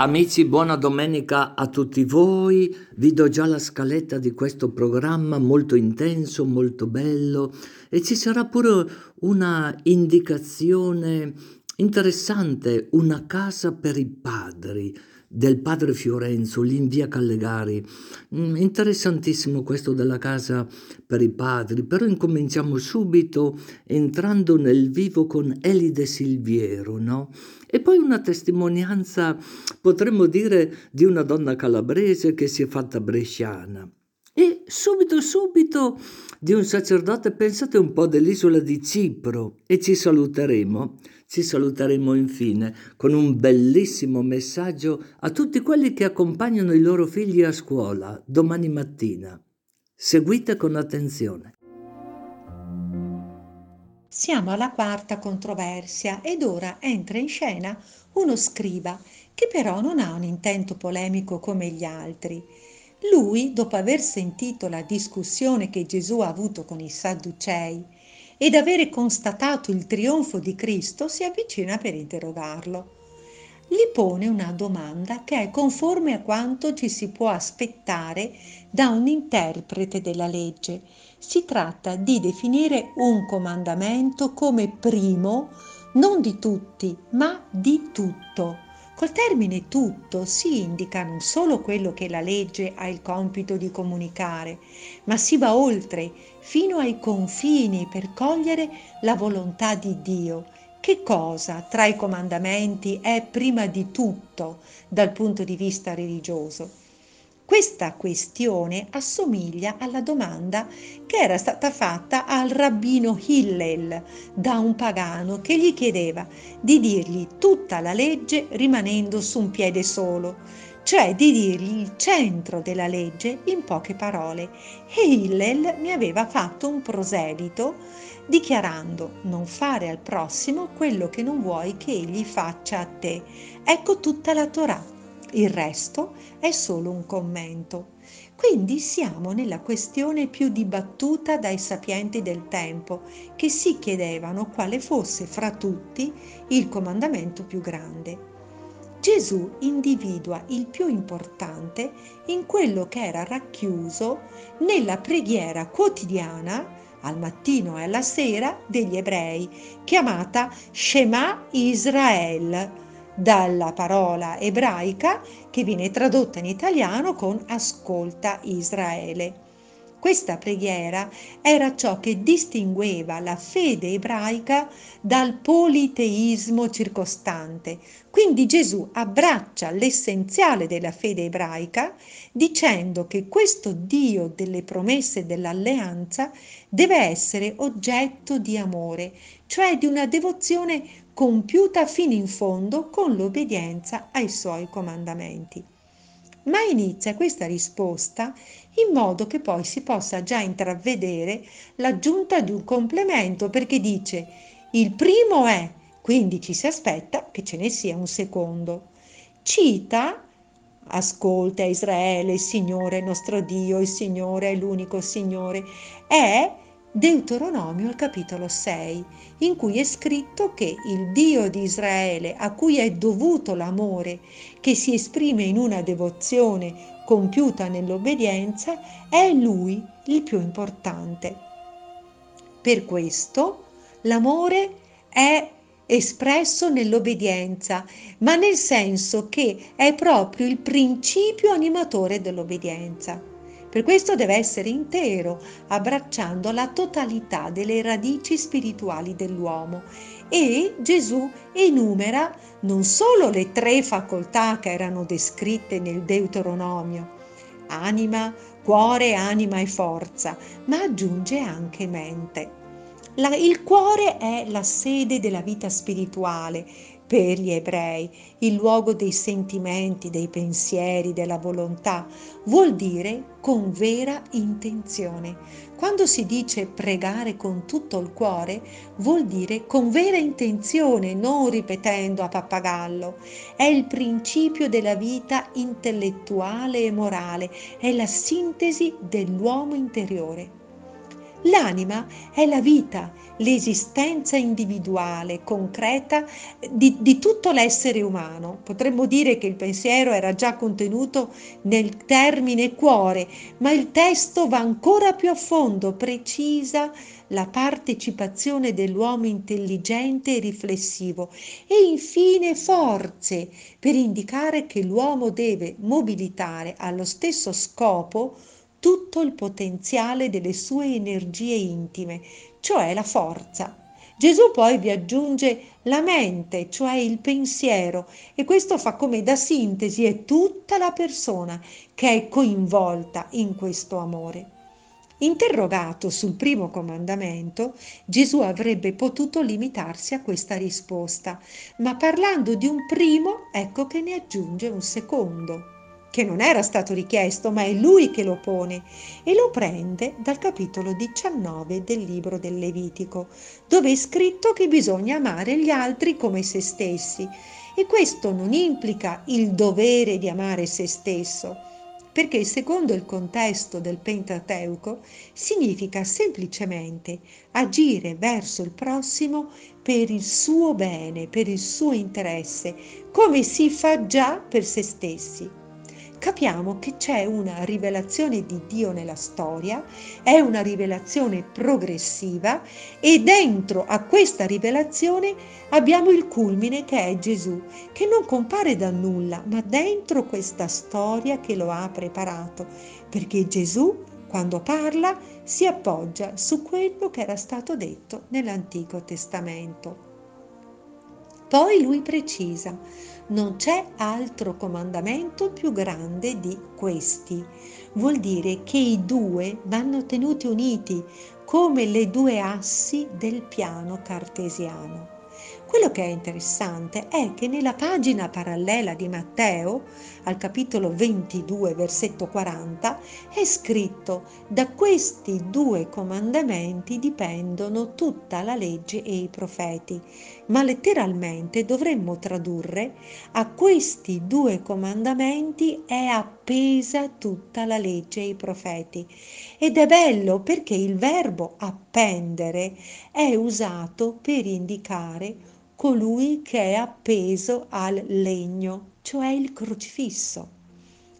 Amici, buona domenica a tutti voi. Vi do già la scaletta di questo programma molto intenso, molto bello e ci sarà pure una indicazione interessante, una casa per i padri del padre Fiorenzo, lì in via Callegari. Mm, interessantissimo questo della casa per i padri, però incominciamo subito entrando nel vivo con Elide Silviero, no? E poi una testimonianza, potremmo dire, di una donna calabrese che si è fatta bresciana. E subito, subito di un sacerdote, pensate un po' dell'isola di Cipro, e ci saluteremo. Ci saluteremo infine con un bellissimo messaggio a tutti quelli che accompagnano i loro figli a scuola domani mattina. Seguite con attenzione. Siamo alla quarta controversia ed ora entra in scena uno scriba che però non ha un intento polemico come gli altri. Lui, dopo aver sentito la discussione che Gesù ha avuto con i Sadducei ed avere constatato il trionfo di Cristo, si avvicina per interrogarlo. Gli pone una domanda che è conforme a quanto ci si può aspettare da un interprete della legge si tratta di definire un comandamento come primo non di tutti, ma di tutto. Col termine tutto si indica non solo quello che la legge ha il compito di comunicare, ma si va oltre, fino ai confini per cogliere la volontà di Dio. Che cosa tra i comandamenti è prima di tutto dal punto di vista religioso? Questa questione assomiglia alla domanda che era stata fatta al rabbino Hillel da un pagano che gli chiedeva di dirgli tutta la legge rimanendo su un piede solo, cioè di dirgli il centro della legge in poche parole. E Hillel ne aveva fatto un proselito dichiarando non fare al prossimo quello che non vuoi che egli faccia a te. Ecco tutta la Torah. Il resto è solo un commento. Quindi siamo nella questione più dibattuta dai sapienti del tempo, che si chiedevano quale fosse fra tutti il comandamento più grande. Gesù individua il più importante in quello che era racchiuso nella preghiera quotidiana al mattino e alla sera degli ebrei, chiamata Shema Israel, dalla parola ebraica che viene tradotta in italiano con ascolta Israele. Questa preghiera era ciò che distingueva la fede ebraica dal politeismo circostante. Quindi Gesù abbraccia l'essenziale della fede ebraica dicendo che questo Dio delle promesse dell'alleanza deve essere oggetto di amore, cioè di una devozione compiuta fino in fondo con l'obbedienza ai suoi comandamenti. Ma inizia questa risposta in modo che poi si possa già intravedere l'aggiunta di un complemento perché dice il primo è, quindi ci si aspetta che ce ne sia un secondo. Cita Ascolta Israele, il Signore è nostro Dio, il Signore è l'unico Signore, è Deuteronomio al capitolo 6, in cui è scritto che il Dio di Israele, a cui è dovuto l'amore, che si esprime in una devozione compiuta nell'obbedienza, è Lui il più importante. Per questo l'amore è espresso nell'obbedienza, ma nel senso che è proprio il principio animatore dell'obbedienza. Per questo deve essere intero, abbracciando la totalità delle radici spirituali dell'uomo. E Gesù enumera non solo le tre facoltà che erano descritte nel Deuteronomio, anima, cuore, anima e forza, ma aggiunge anche mente. La, il cuore è la sede della vita spirituale per gli ebrei, il luogo dei sentimenti, dei pensieri, della volontà, vuol dire con vera intenzione. Quando si dice pregare con tutto il cuore, vuol dire con vera intenzione, non ripetendo a pappagallo. È il principio della vita intellettuale e morale, è la sintesi dell'uomo interiore. L'anima è la vita, l'esistenza individuale, concreta di, di, tutto l'essere umano. Potremmo dire che il pensiero era già contenuto nel termine cuore, ma il testo va ancora più a fondo, precisa la partecipazione dell'uomo intelligente e riflessivo e infine forze per indicare che l'uomo deve mobilitare allo stesso scopo tutto il potenziale delle sue energie intime, cioè la forza. Gesù poi vi aggiunge la mente, cioè il pensiero, e questo fa come da sintesi è tutta la persona che è coinvolta in questo amore. Interrogato sul primo comandamento, Gesù avrebbe potuto limitarsi a questa risposta, ma parlando di un primo, ecco che ne aggiunge un secondo che non era stato richiesto, ma è lui che lo pone e lo prende dal capitolo 19 del libro del Levitico, dove è scritto che bisogna amare gli altri come se stessi. E questo non implica il dovere di amare se stesso, perché secondo il contesto del Pentateuco significa semplicemente agire verso il prossimo per il suo bene, per il suo interesse, come si fa già per se stessi capiamo che c'è una rivelazione di Dio nella storia, è una rivelazione progressiva e dentro a questa rivelazione abbiamo il culmine che è Gesù, che non compare da nulla, ma dentro questa storia che lo ha preparato, perché Gesù quando parla si appoggia su quello che era stato detto nell'Antico Testamento. Poi lui precisa, non c'è altro comandamento più grande di questi. Vuol dire che i due vanno tenuti uniti come le due assi del piano cartesiano. Quello che è interessante è che nella pagina parallela di Matteo, al capitolo 22, versetto 40, è scritto da questi due comandamenti dipendono tutta la legge e i profeti, ma letteralmente dovremmo tradurre a questi due comandamenti è appesa tutta la legge e i profeti. Ed è bello perché il verbo appendere è usato per indicare colui che è appeso al legno, cioè il crocifisso.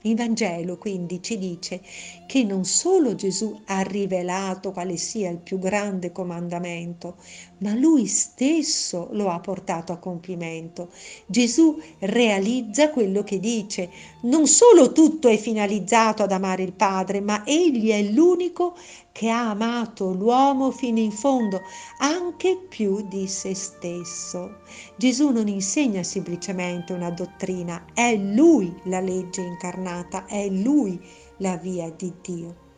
Il Vangelo quindi ci dice che non solo Gesù ha rivelato quale sia il più grande comandamento, ma lui stesso lo ha portato a compimento. Gesù realizza quello che dice, non solo tutto è finalizzato ad amare il Padre, ma egli è l'unico che ha amato l'uomo fino in fondo, anche più di se stesso. Gesù non insegna semplicemente una dottrina, è lui la legge incarnata, è lui la via di Dio.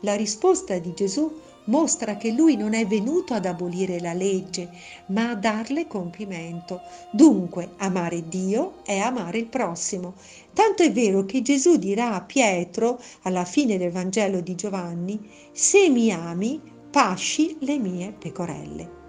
La risposta di Gesù mostra che lui non è venuto ad abolire la legge, ma a darle compimento. Dunque, amare Dio è amare il prossimo. Tanto è vero che Gesù dirà a Pietro, alla fine del Vangelo di Giovanni, se mi ami, pasci le mie pecorelle.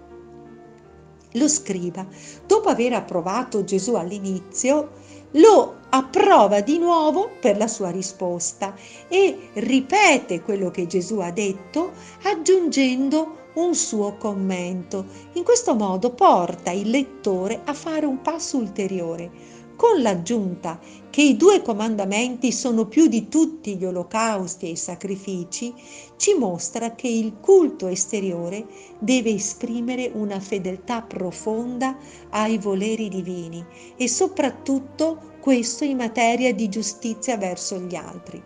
Lo scriba, dopo aver approvato Gesù all'inizio, lo approva di nuovo per la sua risposta e ripete quello che Gesù ha detto aggiungendo un suo commento. In questo modo porta il lettore a fare un passo ulteriore con l'aggiunta che i due comandamenti sono più di tutti gli olocausti e i sacrifici, ci mostra che il culto esteriore deve esprimere una fedeltà profonda ai voleri divini e soprattutto questo in materia di giustizia verso gli altri.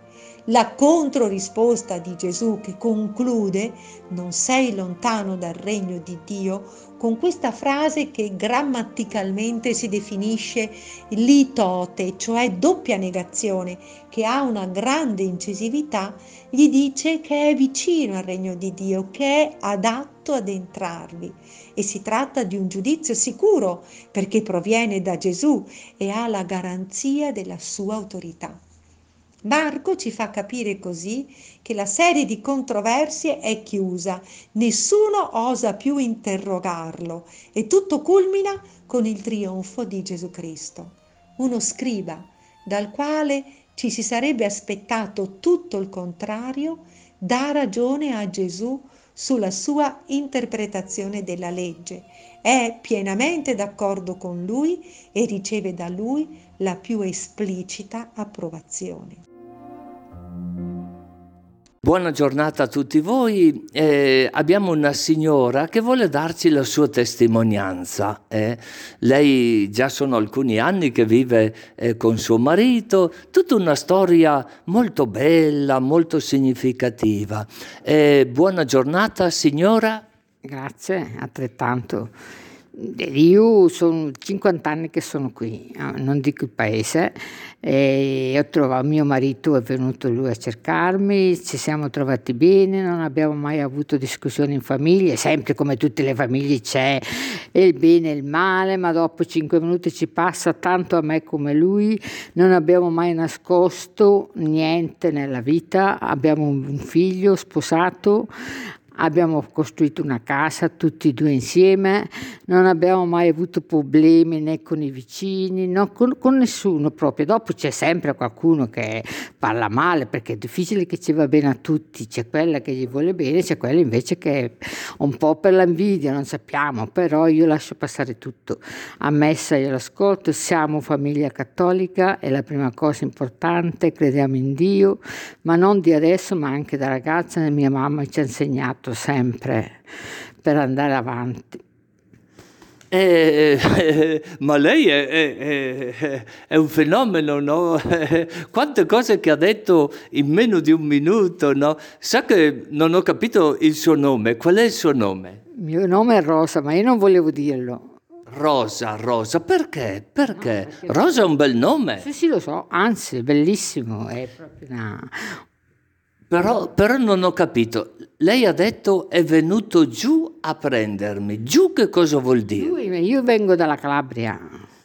La controrisposta di Gesù che conclude non sei lontano dal regno di Dio con questa frase che grammaticalmente si definisce litote, cioè doppia negazione, che ha una grande incisività, gli dice che è vicino al regno di Dio, che è adatto ad entrarvi. E si tratta di un giudizio sicuro perché proviene da Gesù e ha la garanzia della sua autorità. Marco ci fa capire così che la serie di controversie è chiusa, nessuno osa più interrogarlo e tutto culmina con il trionfo di Gesù Cristo. Uno scriba dal quale ci si sarebbe aspettato tutto il contrario, dà ragione a Gesù sulla sua interpretazione della legge, è pienamente d'accordo con lui e riceve da lui la più esplicita approvazione. Buona giornata a tutti voi. Eh, abbiamo una signora che vuole darci la sua testimonianza. Eh. Lei già sono alcuni anni che vive eh, con suo marito, tutta una storia molto bella, molto significativa. Eh, buona giornata signora. Grazie, altrettanto. Io sono 50 anni che sono qui, eh, non dico il paese, e ho trovato, mio marito è venuto lui a cercarmi, ci siamo trovati bene, non abbiamo mai avuto discussioni in famiglia, sempre come tutte le famiglie c'è il bene e il male, ma dopo 5 minuti ci passa tanto a me come lui, non abbiamo mai nascosto niente nella vita, abbiamo un figlio sposato, Abbiamo costruito una casa tutti e due insieme, non abbiamo mai avuto problemi né con i vicini, no, con, con, nessuno proprio. Dopo c'è sempre qualcuno che parla male perché è difficile che ci va bene a tutti, c'è quella che gli vuole bene, c'è quella invece che un po' per l'invidia, non sappiamo, però io lascio passare tutto. A messa io l'ascolto, siamo famiglia cattolica, è la prima cosa importante, crediamo in Dio, ma non di adesso ma anche da ragazza, mia mamma ci ha insegnato fatto sempre per andare avanti. Eh, eh, ma lei è, è, è, un fenomeno, no? Quante cose che ha detto in meno di un minuto, no? Sa che non ho capito il suo nome. Qual è il suo nome? Il mio nome è Rosa, ma io non volevo dirlo. Rosa, Rosa, perché? Perché? No, perché Rosa è un bel nome. Sì, sì, lo so, anzi, è bellissimo, è proprio una, però, però, non ho capito. Lei ha detto è venuto giù a prendermi. Giù che cosa vuol dire? Io vengo dalla Calabria.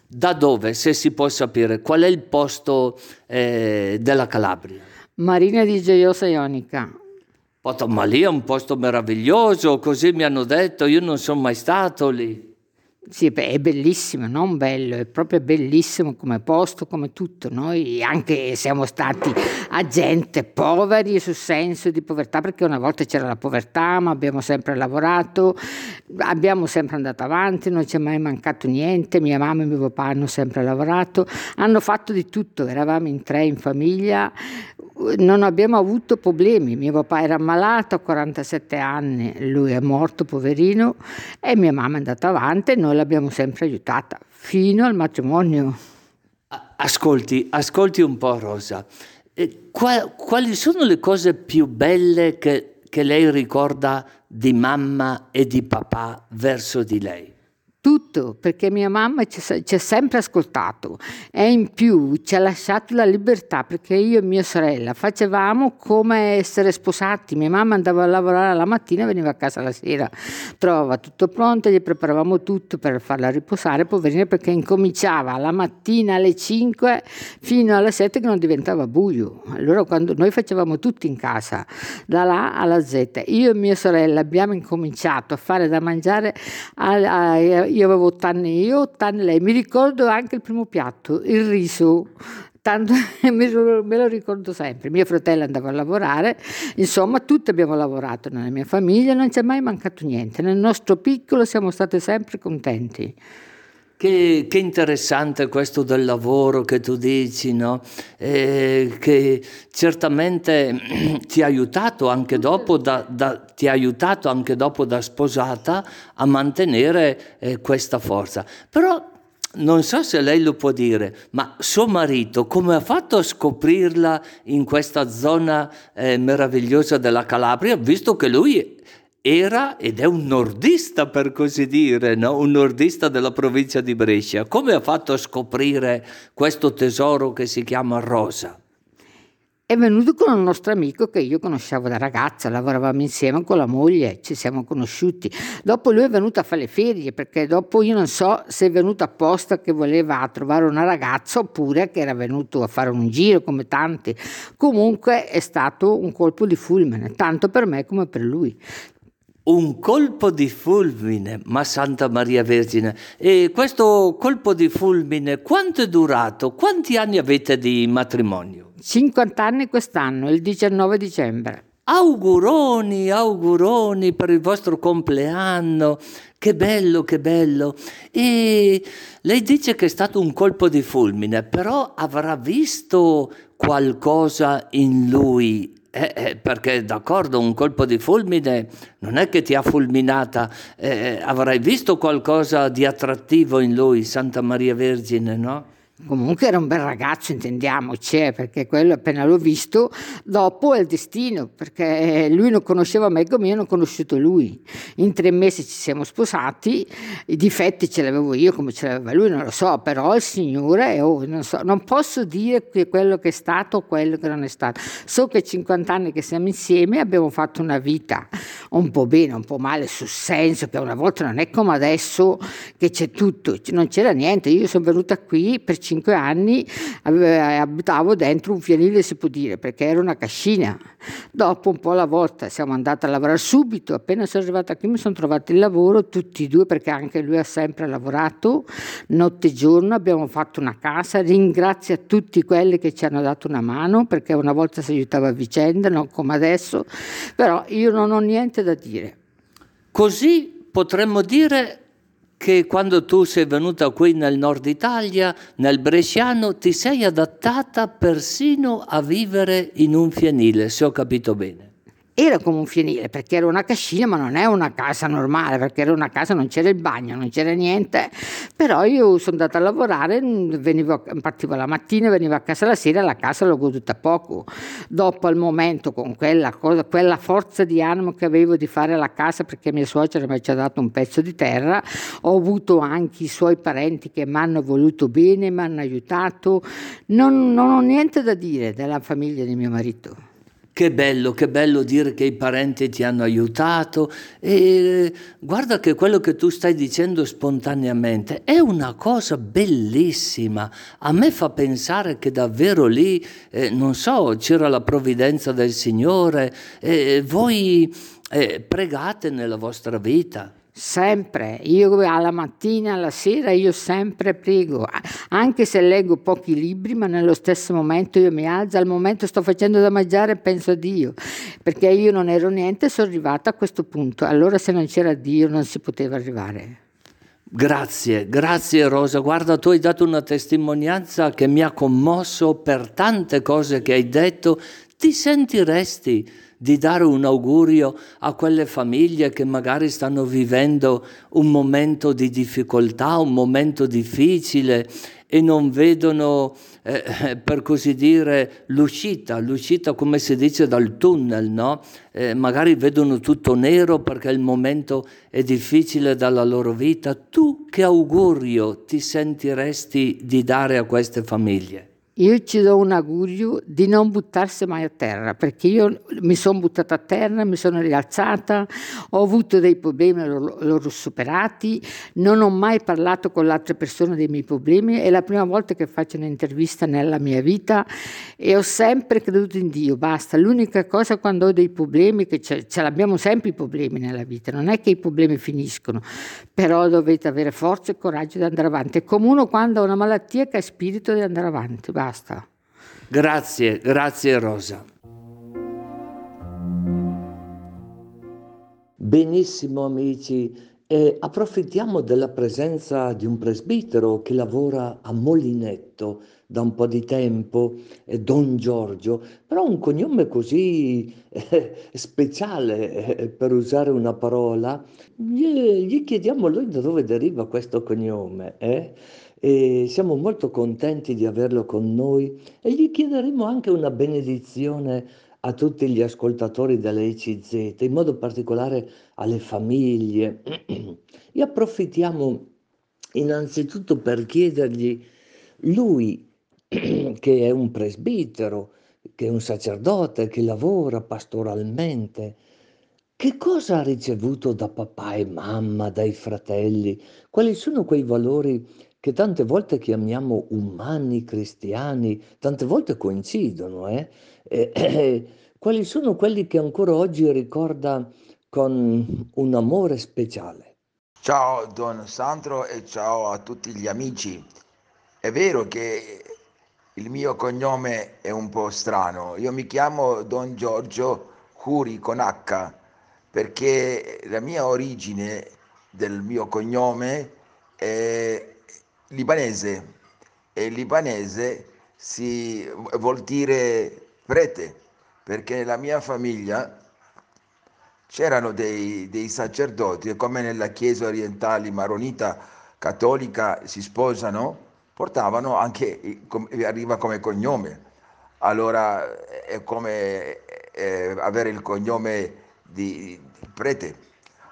Da dove, se si può sapere? Qual è il posto eh, della Calabria? Marina di Gioiosa Ionica. Ma lì è un posto meraviglioso, così mi hanno detto, io non sono mai stato lì. Sì, beh, è bellissimo, non bello, è proprio bellissimo come posto, come tutto. Noi anche siamo stati a gente poveri sul senso di povertà, perché una volta c'era la povertà, ma abbiamo sempre lavorato, abbiamo sempre andato avanti, non ci è mai mancato niente, mia mamma e mio papà hanno sempre lavorato, hanno fatto di tutto, eravamo in tre in famiglia, non abbiamo avuto problemi. Mio papà era ammalato a 47 anni, lui è morto, poverino, e mia mamma è andata avanti noi l'abbiamo sempre aiutata fino al matrimonio. Ascolti, ascolti un po' Rosa. quali sono le cose più belle che, che lei ricorda di mamma e di papà verso di lei? Tutto, perché mia mamma ci, ha sempre ascoltato e in più ci ha lasciato la libertà perché io e mia sorella facevamo come essere sposati. Mia mamma andava a lavorare la mattina e veniva a casa la sera, trovava tutto pronto, gli preparavamo tutto per farla riposare, poverina, perché incominciava la mattina alle 5 fino alle 7 che non diventava buio. Allora quando noi facevamo tutto in casa, da là alla Z, io e mia sorella abbiamo incominciato a fare da mangiare a, a, io avevo otto anni io, otto anni lei. Mi ricordo anche il primo piatto, il riso. Tanto me lo ricordo sempre. Mio fratello andava a lavorare, insomma, tutti abbiamo lavorato nella mia famiglia, non ci è mai mancato niente. Nel nostro piccolo siamo stati sempre contenti. Che, che, interessante questo del lavoro che tu dici, no? eh, che certamente ti ha aiutato anche dopo da, da, ti ha aiutato anche dopo da sposata a mantenere eh, questa forza. Però non so se lei lo può dire, ma suo marito come ha fatto a scoprirla in questa zona eh, meravigliosa della Calabria, visto che lui era ed è un nordista per così dire, no? un nordista della provincia di Brescia. Come ha fatto a scoprire questo tesoro che si chiama Rosa? È venuto con un nostro amico che io conoscevo da ragazza, lavoravamo insieme con la moglie, ci siamo conosciuti. Dopo lui è venuto a fare le ferie, perché dopo io non so se è venuto apposta che voleva trovare una ragazza oppure che era venuto a fare un giro come tanti. Comunque è stato un colpo di fulmine, tanto per me come per lui un colpo di fulmine, ma Santa Maria Vergine. E questo colpo di fulmine quanto è durato? Quanti anni avete di matrimonio? 50 anni quest'anno, il 19 dicembre. Auguroni, auguroni per il vostro compleanno. Che bello, che bello. E lei dice che è stato un colpo di fulmine, però avrà visto qualcosa in lui eh, eh, perché d'accordo, un colpo di fulmine non è che ti ha fulminata, eh, avrai visto qualcosa di attrattivo in lui, Santa Maria Vergine, no? Comunque era un bel ragazzo, intendiamoci, eh, perché quello appena l'ho visto, dopo è il destino, perché lui non conosceva me come io non ho conosciuto lui. In tre mesi ci siamo sposati, i difetti ce l'avevo io come ce l'aveva lui, non lo so, però il Signore, oh, non, so, non posso dire che quello che è stato o quello che non è stato. So che 50 anni che siamo insieme abbiamo fatto una vita un po' bene, un po' male, sul senso che una volta non è come adesso che c'è tutto, non c'era niente. Io sono venuta qui per cinque anni abitavo dentro un fienile, si può dire, perché era una cascina. Dopo un po' alla volta siamo andati a lavorare subito, appena sono arrivata qui mi sono trovati il lavoro, tutti e due, perché anche lui ha sempre lavorato, notte e giorno, abbiamo fatto una casa, ringrazio a tutti quelli che ci hanno dato una mano, perché una volta si aiutava a vicenda, non come adesso, però io non ho niente da dire. Così potremmo dire che quando tu sei venuta qui nel nord Italia, nel Bresciano, ti sei adattata persino a vivere in un fienile, se ho capito bene era come un fienile perché era una cascina ma non è una casa normale perché era una casa non c'era il bagno non c'era niente. Però io sono andata a lavorare venivo, partivo la mattina venivo a casa la sera la casa l'ho goduta poco. Dopo al momento con quella, cosa, quella forza di animo che avevo di fare la casa perché mia suocera mi ha dato un pezzo di terra ho avuto anche i suoi parenti che mi hanno voluto bene mi hanno aiutato. Non, non ho niente da dire della famiglia di mio marito che bello, che bello dire che i parenti ti hanno aiutato e guarda che quello che tu stai dicendo spontaneamente è una cosa bellissima. A me fa pensare che davvero lì, eh, non so, c'era la provvidenza del Signore, eh, voi eh, pregate nella vostra vita. Sempre, io alla mattina, alla sera, io sempre prego, anche se leggo pochi libri, ma nello stesso momento io mi alzo, al momento sto facendo da mangiare e penso a Dio, perché io non ero niente, sono arrivata a questo punto, allora se non c'era Dio non si poteva arrivare. Grazie, grazie Rosa, guarda tu hai dato una testimonianza che mi ha commosso per tante cose che hai detto, ti sentiresti di dare un augurio a quelle famiglie che magari stanno vivendo un momento di difficoltà, un momento difficile e non vedono, eh, per così dire, l'uscita, l'uscita come si dice dal tunnel, no? Eh, magari vedono tutto nero perché il momento è difficile dalla loro vita. Tu che augurio ti sentiresti di dare a queste famiglie? Io ci do un augurio di non buttarsi mai a terra, perché io mi sono buttata a terra, mi sono rialzata, ho avuto dei problemi, l'ho superati, non ho mai parlato con l'altra persona dei miei problemi, è la prima volta che faccio un'intervista nella mia vita e ho sempre creduto in Dio, basta. L'unica cosa quando ho dei problemi, che ce, ce l'abbiamo sempre i problemi nella vita, non è che i problemi finiscono, però dovete avere forza e coraggio di andare avanti. È come uno quando ha una malattia che ha spirito di andare avanti, basta basta. Grazie, grazie Rosa. Benissimo amici, e approfittiamo della presenza di un presbitero che lavora a Molinetto da un po' di tempo, Don Giorgio, però un cognome così eh, speciale eh, per usare una parola, gli, gli, chiediamo a lui da dove deriva questo cognome. Eh? E siamo molto contenti di averlo con noi e gli chiederemo anche una benedizione a tutti gli ascoltatori dell'ECZ, in modo particolare alle famiglie. E approfittiamo innanzitutto per chiedergli, lui che è un presbitero, che è un sacerdote, che lavora pastoralmente, che cosa ha ricevuto da papà e mamma, dai fratelli? Quali sono quei valori che tante volte chiamiamo umani cristiani, tante volte coincidono, eh? E, eh, quali sono quelli che ancora oggi ricorda con un amore speciale? Ciao Don Sandro e ciao a tutti gli amici. È vero che il mio cognome è un po' strano, io mi chiamo Don Giorgio Curi con H, perché la mia origine del mio cognome è libanese e libanese si vuol dire prete, perché nella mia famiglia c'erano dei, dei sacerdoti e come nella chiesa orientale maronita cattolica si sposano, portavano anche, arriva come cognome. Allora è come eh, avere il cognome di, di, prete.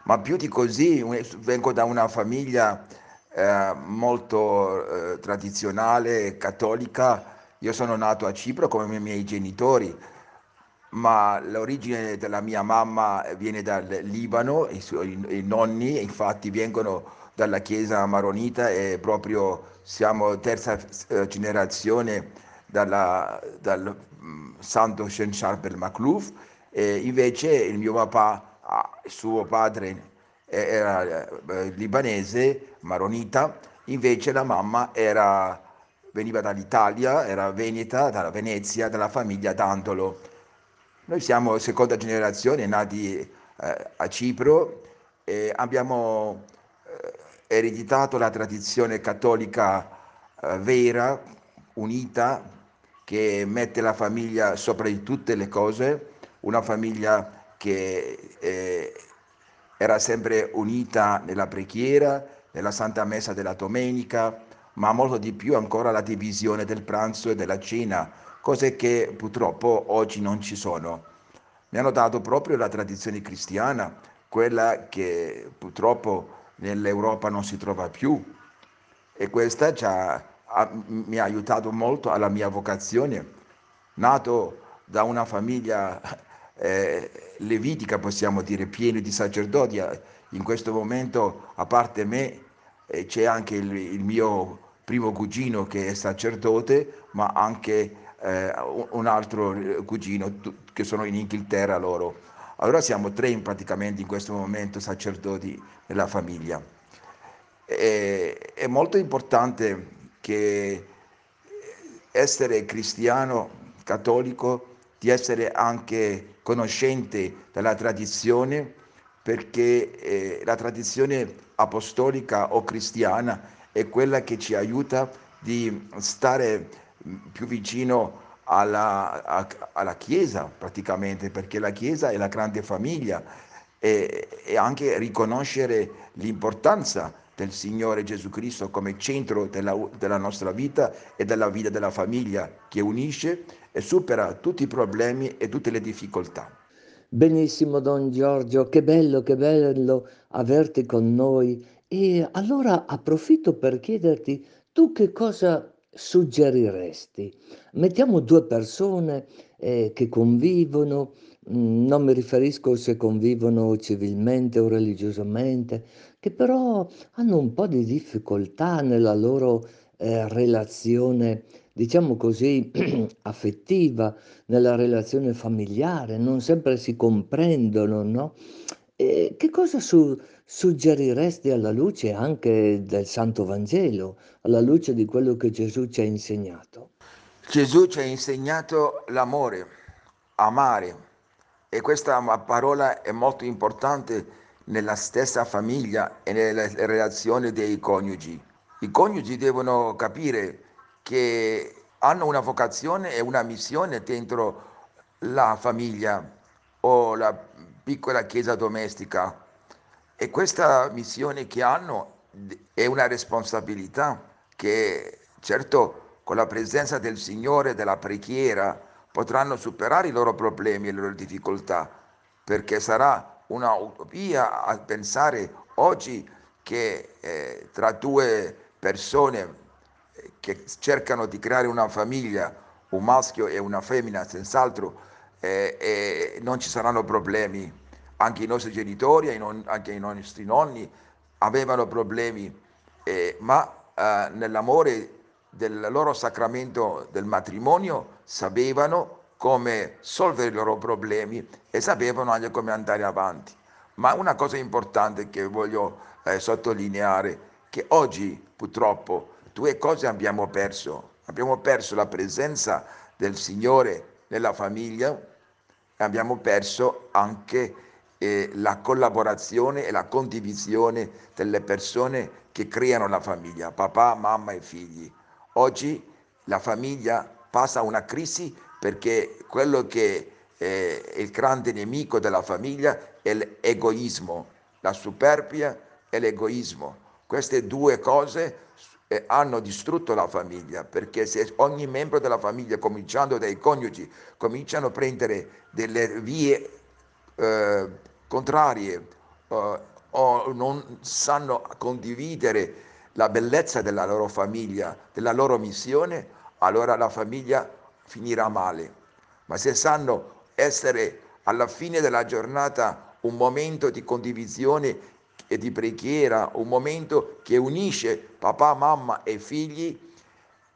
Ma più di così, vengo da una famiglia eh, molto eh, tradizionale, cattolica. Io sono nato a Cipro come i miei genitori ma l'origine della mia mamma viene dal Libano, i suoi i nonni infatti vengono dalla chiesa maronita e proprio siamo terza eh, generazione dalla, dal mm, santo Shenshar per Maklouf e invece il mio papà, ah, suo padre era eh, libanese, maronita, invece la mamma era, veniva dall'Italia, era veneta, dalla Venezia, dalla famiglia D'Antolo. Noi siamo seconda generazione, nati eh, a Cipro e abbiamo eh, ereditato la tradizione cattolica eh, vera, unita, che mette la famiglia sopra di tutte le cose, una famiglia che eh, era sempre unita nella preghiera, nella Santa Messa della domenica, ma molto di più ancora la divisione del pranzo e della cena cose che purtroppo oggi non ci sono. Mi hanno dato proprio la tradizione cristiana, quella che purtroppo nell'Europa non si trova più. E questa ha, mi ha aiutato molto alla mia vocazione. Nato da una famiglia eh, levitica, possiamo dire, piena di sacerdoti, in questo momento, a parte me, eh, c'è anche il, il mio primo cugino che è sacerdote, ma anche eh, un altro eh, cugino che sono in Inghilterra loro. Allora siamo tre praticamente in questo momento sacerdoti nella famiglia. E, è molto importante che essere cristiano, cattolico, di essere anche conoscente della tradizione, perché eh, la tradizione apostolica o cristiana è quella che ci aiuta di stare più vicino alla, a, alla Chiesa praticamente, perché la Chiesa è la grande famiglia e, e anche riconoscere l'importanza del Signore Gesù Cristo come centro della, della, nostra vita e della vita della famiglia che unisce e supera tutti i problemi e tutte le difficoltà. Benissimo, Don Giorgio, che bello, che bello averti con noi. E allora approfitto per chiederti, tu che cosa suggeriresti? Mettiamo due persone eh, che convivono, mm, non mi riferisco se convivono civilmente o religiosamente, che però hanno un po' di difficoltà nella loro eh, relazione, diciamo così, affettiva, nella relazione familiare, non sempre si comprendono, no? E che cosa su, suggeriresti alla luce anche del Santo Vangelo, alla luce di quello che Gesù ci ha insegnato? Gesù ci ha insegnato l'amore, amare, e questa parola è molto importante nella stessa famiglia e nelle relazioni dei coniugi. I coniugi devono capire che hanno una vocazione e una missione dentro la famiglia o la piccola chiesa domestica. E questa missione che hanno è una responsabilità che certo con la presenza del Signore, della preghiera, potranno superare i loro problemi e le loro difficoltà, perché sarà una utopia a pensare oggi che eh, tra due persone che cercano di creare una famiglia, un maschio e una femmina, senz'altro eh, eh, non ci saranno problemi. Anche i nostri genitori, anche i nostri nonni avevano problemi, eh, ma nell'amore del loro sacramento del matrimonio sapevano come solvere i loro problemi e sapevano anche come andare avanti. Ma una cosa importante che voglio eh, sottolineare, che oggi purtroppo due cose abbiamo perso. Abbiamo perso la presenza del Signore nella famiglia abbiamo perso anche eh, la collaborazione e la condivisione delle persone che creano la famiglia, papà, mamma e figli. Oggi la famiglia passa una crisi perché quello che è il grande nemico della famiglia è l'egoismo, la superbia e l'egoismo. Queste due cose eh, hanno distrutto la famiglia perché se ogni membro della famiglia, cominciando dai coniugi, cominciano a prendere delle vie eh, contrarie eh, o non sanno condividere la bellezza della loro famiglia, della loro missione, allora la famiglia finirà male. Ma se sanno essere alla fine della giornata un momento di condivisione e di preghiera, un momento che unisce papà, mamma e figli,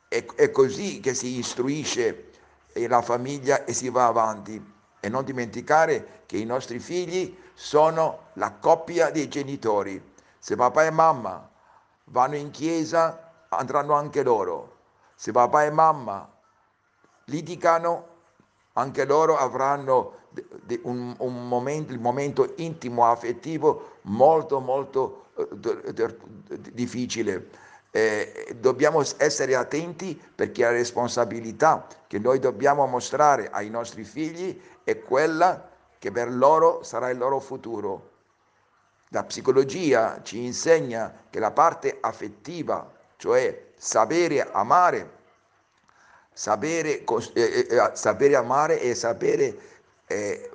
è, è così che si istruisce la famiglia e si va avanti. E non dimenticare che i nostri figli sono la coppia dei genitori. Se papà e mamma vanno in chiesa, andranno anche loro. Se papà e mamma litigano, anche loro avranno un, un momento, il momento intimo, affettivo molto, molto eh, difficile. Eh, dobbiamo essere attenti perché la responsabilità che noi dobbiamo mostrare ai nostri figli è quella che per loro sarà il loro futuro. La psicologia ci insegna che la parte affettiva, cioè sapere amare, sapere, eh, eh, sapere amare e sapere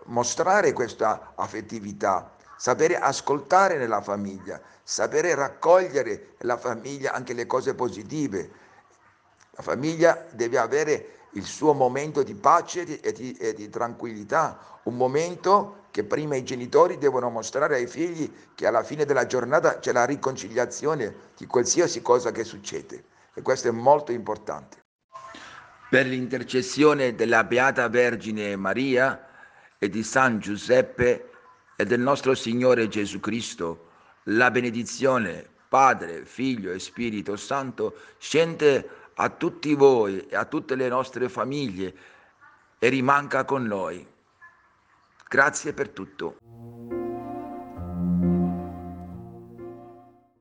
mostrare questa affettività, sapere ascoltare nella famiglia, sapere raccogliere nella famiglia anche le cose positive. La famiglia deve avere il suo momento di pace e di, e di tranquillità, un momento che prima i genitori devono mostrare ai figli che alla fine della giornata c'è la riconciliazione di qualsiasi cosa che succede e questo è molto importante. Per l'intercessione della Beata Vergine Maria e di San Giuseppe e del nostro Signore Gesù Cristo, la benedizione Padre, Figlio e Spirito Santo scende a tutti voi e a tutte le nostre famiglie e rimanga con noi. Grazie per tutto.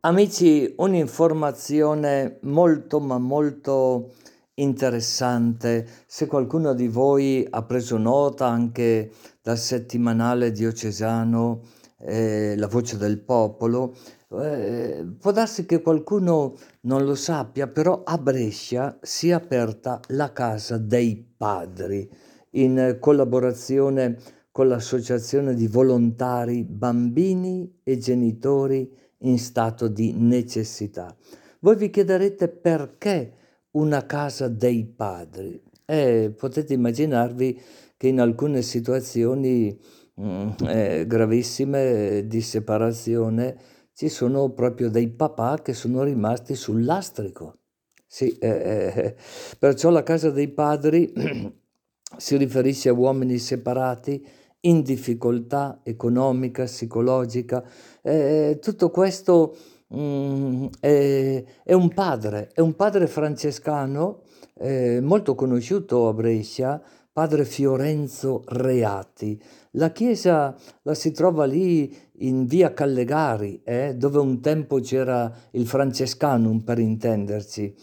Amici, un'informazione molto ma molto interessante. Se qualcuno di voi ha preso nota anche dal settimanale diocesano eh, La voce del popolo, eh, può darsi che qualcuno non lo sappia, però a Brescia si è aperta la Casa dei Padri in collaborazione con l'Associazione di Volontari Bambini e Genitori in stato di necessità. Voi vi chiederete perché una casa dei padri e potete immaginarvi che in alcune situazioni mm, eh, gravissime di separazione ci sono proprio dei papà che sono rimasti sul lastrico. Sì, eh, eh, perciò la casa dei padri si riferisce a uomini separati in difficoltà economica, psicologica. Eh, tutto questo mm, è, è, un padre, è un padre francescano eh, molto conosciuto a Brescia, padre Fiorenzo Reati. La chiesa la si trova lì in via Callegari, eh, dove un tempo c'era il Francescanum per intenderci.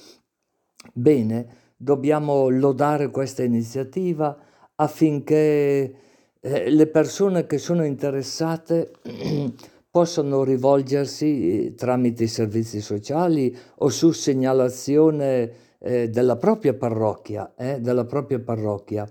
Bene, dobbiamo lodare questa iniziativa affinché eh, le persone che sono interessate possano rivolgersi eh, tramite i servizi sociali o su segnalazione eh, della propria parrocchia, eh, della propria parrocchia,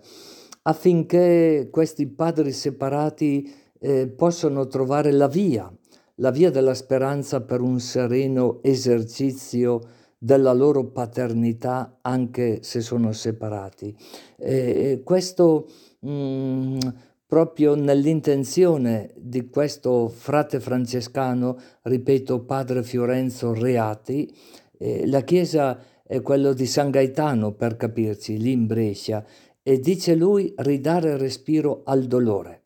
affinché questi padri separati eh, possano trovare la via, la via della speranza per un sereno esercizio della loro paternità anche se sono separati. Eh, questo mh, mm, proprio nell'intenzione di questo frate francescano, ripeto, padre Fiorenzo Reati, eh, la chiesa è quella di San Gaetano, per capirci, lì in Brescia, e dice lui ridare respiro al dolore,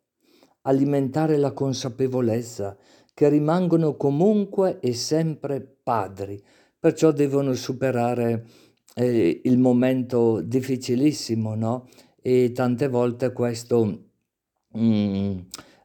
alimentare la consapevolezza che rimangono comunque e sempre padri, perciò devono superare eh, il momento difficilissimo, no? E tante volte questo mm,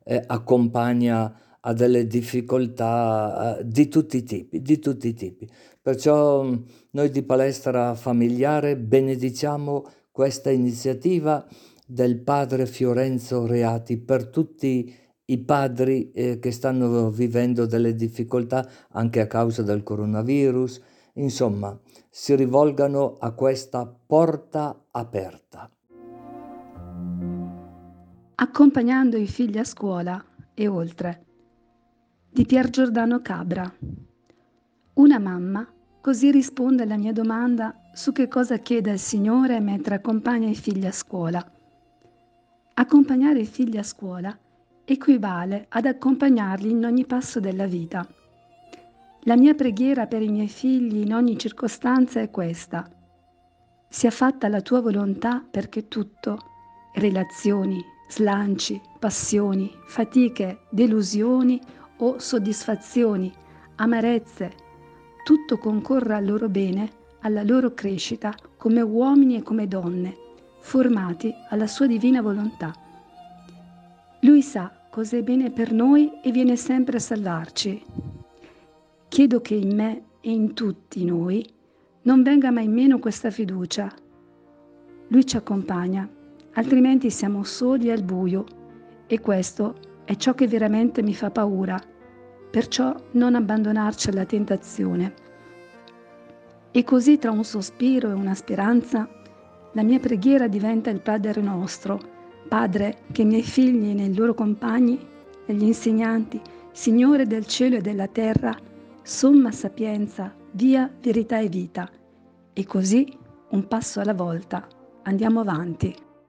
eh, accompagna a delle difficoltà eh, di tutti i tipi, di tutti i tipi. Perciò mm, noi di Palestra Familiare benediciamo questa iniziativa del padre Fiorenzo Reati per tutti i padri eh, che stanno vivendo delle difficoltà anche a causa del coronavirus. Insomma, si rivolgano a questa porta aperta. Accompagnando i figli a scuola e oltre. Di Pier Giordano Cabra. Una mamma così risponde alla mia domanda su che cosa chiede il Signore mentre accompagna i figli a scuola. Accompagnare i figli a scuola equivale ad accompagnarli in ogni passo della vita. La mia preghiera per i miei figli in ogni circostanza è questa. Sia fatta la tua volontà perché tutto, relazioni, slanci, passioni, fatiche, delusioni o soddisfazioni, amarezze, tutto concorra al loro bene, alla loro crescita come uomini e come donne, formati alla sua divina volontà. Lui sa cosa è bene per noi e viene sempre a salvarci. Chiedo che in me e in tutti noi non venga mai meno questa fiducia. Lui ci accompagna, altrimenti siamo soli al buio e questo è ciò che veramente mi fa paura, perciò non abbandonarci alla tentazione. E così tra un sospiro e una speranza, la mia preghiera diventa il Padre nostro, Padre che i miei figli e nei loro compagni, negli insegnanti, Signore del cielo e della terra, somma sapienza, via, verità e vita. E così, un passo alla volta, andiamo avanti.